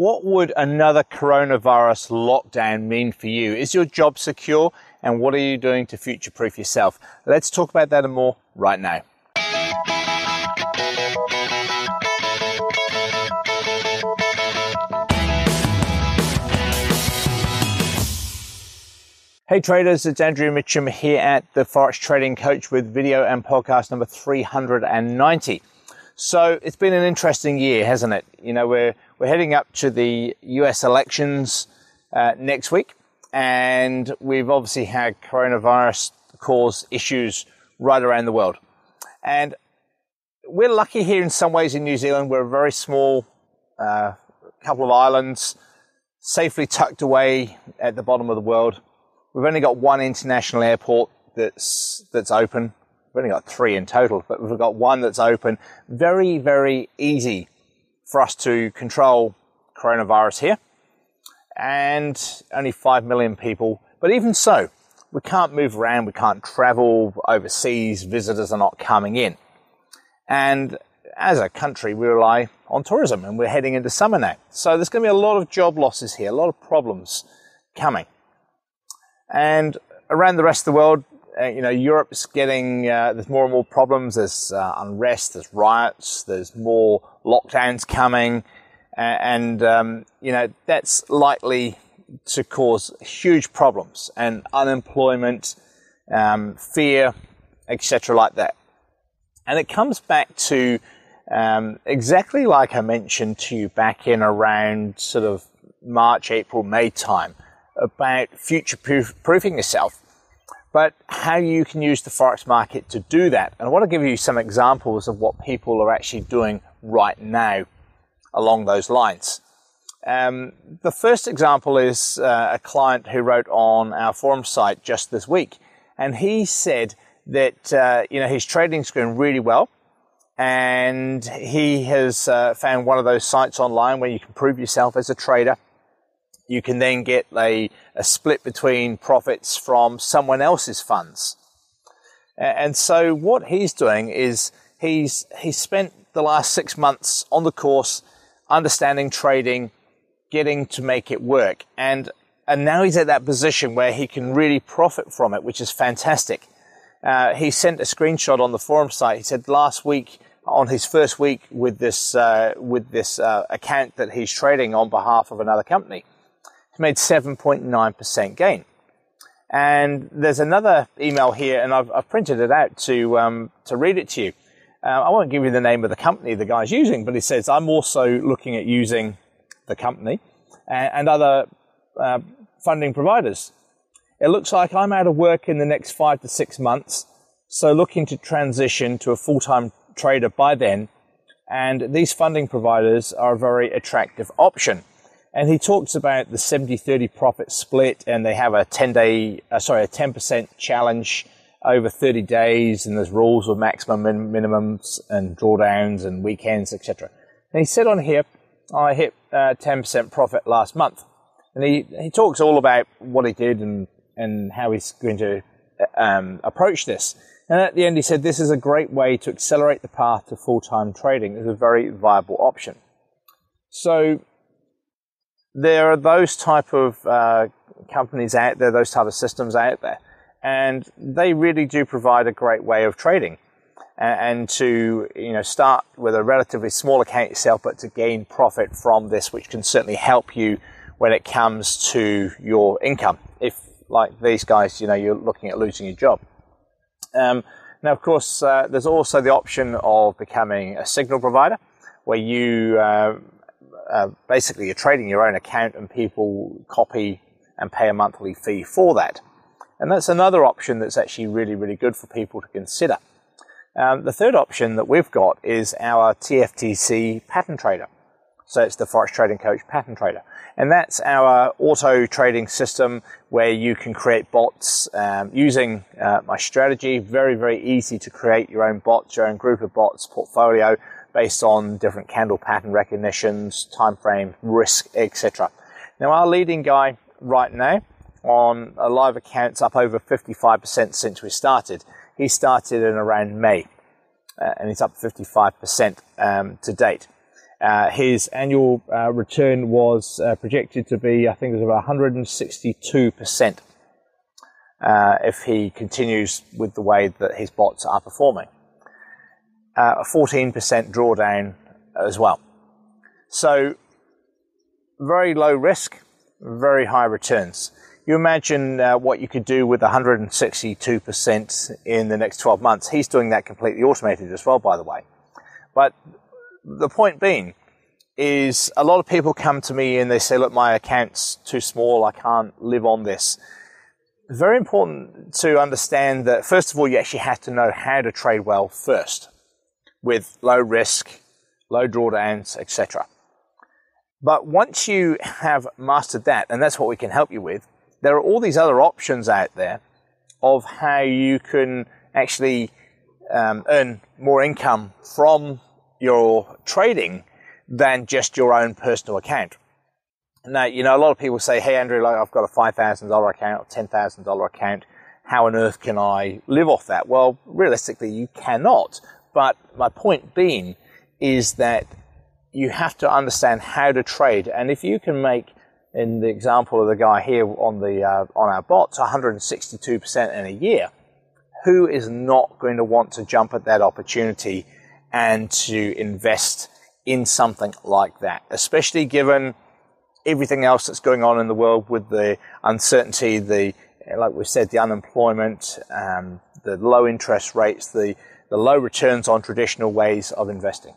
What would another coronavirus lockdown mean for you? Is your job secure? And what are you doing to future proof yourself? Let's talk about that and more right now. Hey traders, it's Andrew Mitchem here at the Forex Trading Coach with video and podcast number 390. So it's been an interesting year, hasn't it? You know, we're, we're heading up to the US elections uh, next week, and we've obviously had coronavirus cause issues right around the world. And we're lucky here in some ways in New Zealand. We're a very small uh, couple of islands, safely tucked away at the bottom of the world We've only got one international airport that's that's open. We've only got three in total, but we've got one that's open. Very, very easy for us to control coronavirus here. And only 5 million people. But even so, we can't move around, we can't travel overseas, visitors are not coming in. And as a country, we rely on tourism and we're heading into summer now. So there's going to be a lot of job losses here, a lot of problems coming. And around the rest of the world, uh, you know, Europe's getting, uh, there's more and more problems. There's uh, unrest, there's riots, there's more lockdowns coming. And, um, you know, that's likely to cause huge problems and unemployment, um, fear, etc., like that. And it comes back to um, exactly like I mentioned to you back in around sort of March, April, May time about future proofing yourself, but how you can use the Forex market to do that. And I want to give you some examples of what people are actually doing right now along those lines. Um, the first example is uh, a client who wrote on our forum site just this week, and he said that uh, you know his trading's going really well, and he has uh, found one of those sites online where you can prove yourself as a trader you can then get a, a split between profits from someone else's funds. And so what he's doing is he's he's spent the last six months on the course, understanding trading, getting to make it work, and and now he's at that position where he can really profit from it, which is fantastic. Uh, he sent a screenshot on the forum site. He said last week on his first week with this uh, with this uh, account that he's trading on behalf of another company made 7.9% gain. And there's another email here, and I've, I've printed it out to, um, to read it to you. Uh, I won't give you the name of the company the guy's using, but he says, I'm also looking at using the company and, and other uh, funding providers. It looks like I'm out of work in the next five to six months, so looking to transition to a full time trader by then. And these funding providers are a very attractive option. And he talks about the 70-30 profit split and they have a 10 day, uh, sorry, a 10% challenge over 30 days and there's rules of maximum min- minimums and drawdowns and weekends, etc. And he said on here, I hit uh, 10% profit last month. And he, he talks all about what he did and, and how he's going to um, approach this. And at the end, he said, This is a great way to accelerate the path to full time trading. It's a very viable option. So there are those type of uh, companies out there, those type of systems out there, and they really do provide a great way of trading. And, to you know start with a relatively small account yourself, but to gain profit from this, which can certainly help you when it comes to your income. If like these guys, you know, you're looking at losing your job. Um, now, of course, uh, there's also the option of becoming a signal provider, where you uh, uh, basically you're trading your own account and people copy and pay a monthly fee for that. And that's another option that's actually really, really good for people to consider. Um, the third option that we've got is our TFTC pattern trader. So it's the Forex Trading Coach pattern trader. And that's our auto trading system where you can create bots um, using uh, my strategy. Very, very easy to create your own bots, your own group of bots, portfolio based on different candle pattern recognitions, time frame, risk, etc. Now, our leading guy right now on a live account's up over 55% since we started. He started in around May, uh, and he's up 55% um, to date. Uh, his annual uh, return was uh, projected to be, I think, it was about 162 percent uh, if he continues with the way that his bots are performing. Uh, a 14% drawdown as well. So, very low risk, very high returns. You imagine uh, what you could do with 162% in the next 12 months. He's doing that completely automated as well, by the way. But the point being is a lot of people come to me and they say, look, my account's too small. I can't live on this. Very important to understand that, first of all, you actually have to know how to trade well first with low risk, low drawdowns, etc. But once you have mastered that, and that's what we can help you with, there are all these other options out there of how you can actually um, earn more income from your trading than just your own personal account. Now, you know, a lot of people say, hey, Andrew, like, I've got a $5,000 account or $10,000 account. How on earth can I live off that? Well, realistically, you cannot. But my point being is that you have to understand how to trade. And if you can make, in the example of the guy here on the uh, on our bots, 162% in a year, who is not going to want to jump at that opportunity and to invest in something like that, especially given everything else that's going on in the world with the uncertainty, the like we said, the unemployment, um, the low interest rates, the the low returns on traditional ways of investing.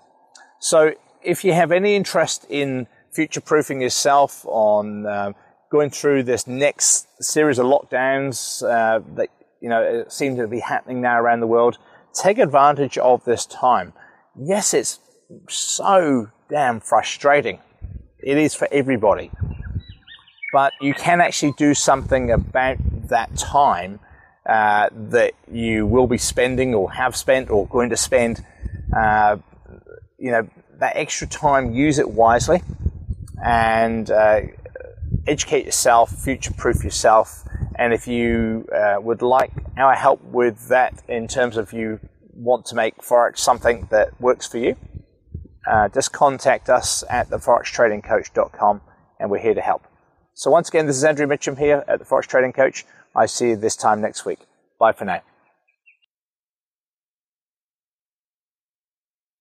So, if you have any interest in future proofing yourself on um, going through this next series of lockdowns uh, that you know seem to be happening now around the world, take advantage of this time. Yes, it's so damn frustrating. It is for everybody. But you can actually do something about that time uh, that you will be spending or have spent or going to spend. Uh, you know, that extra time, use it wisely and uh, educate yourself, future proof yourself. And if you uh, would like our help with that in terms of you want to make Forex something that works for you, uh, just contact us at theforextradingcoach.com and we're here to help. So once again, this is Andrew Mitchem here at the Forex Trading Coach. I see you this time next week. Bye for now.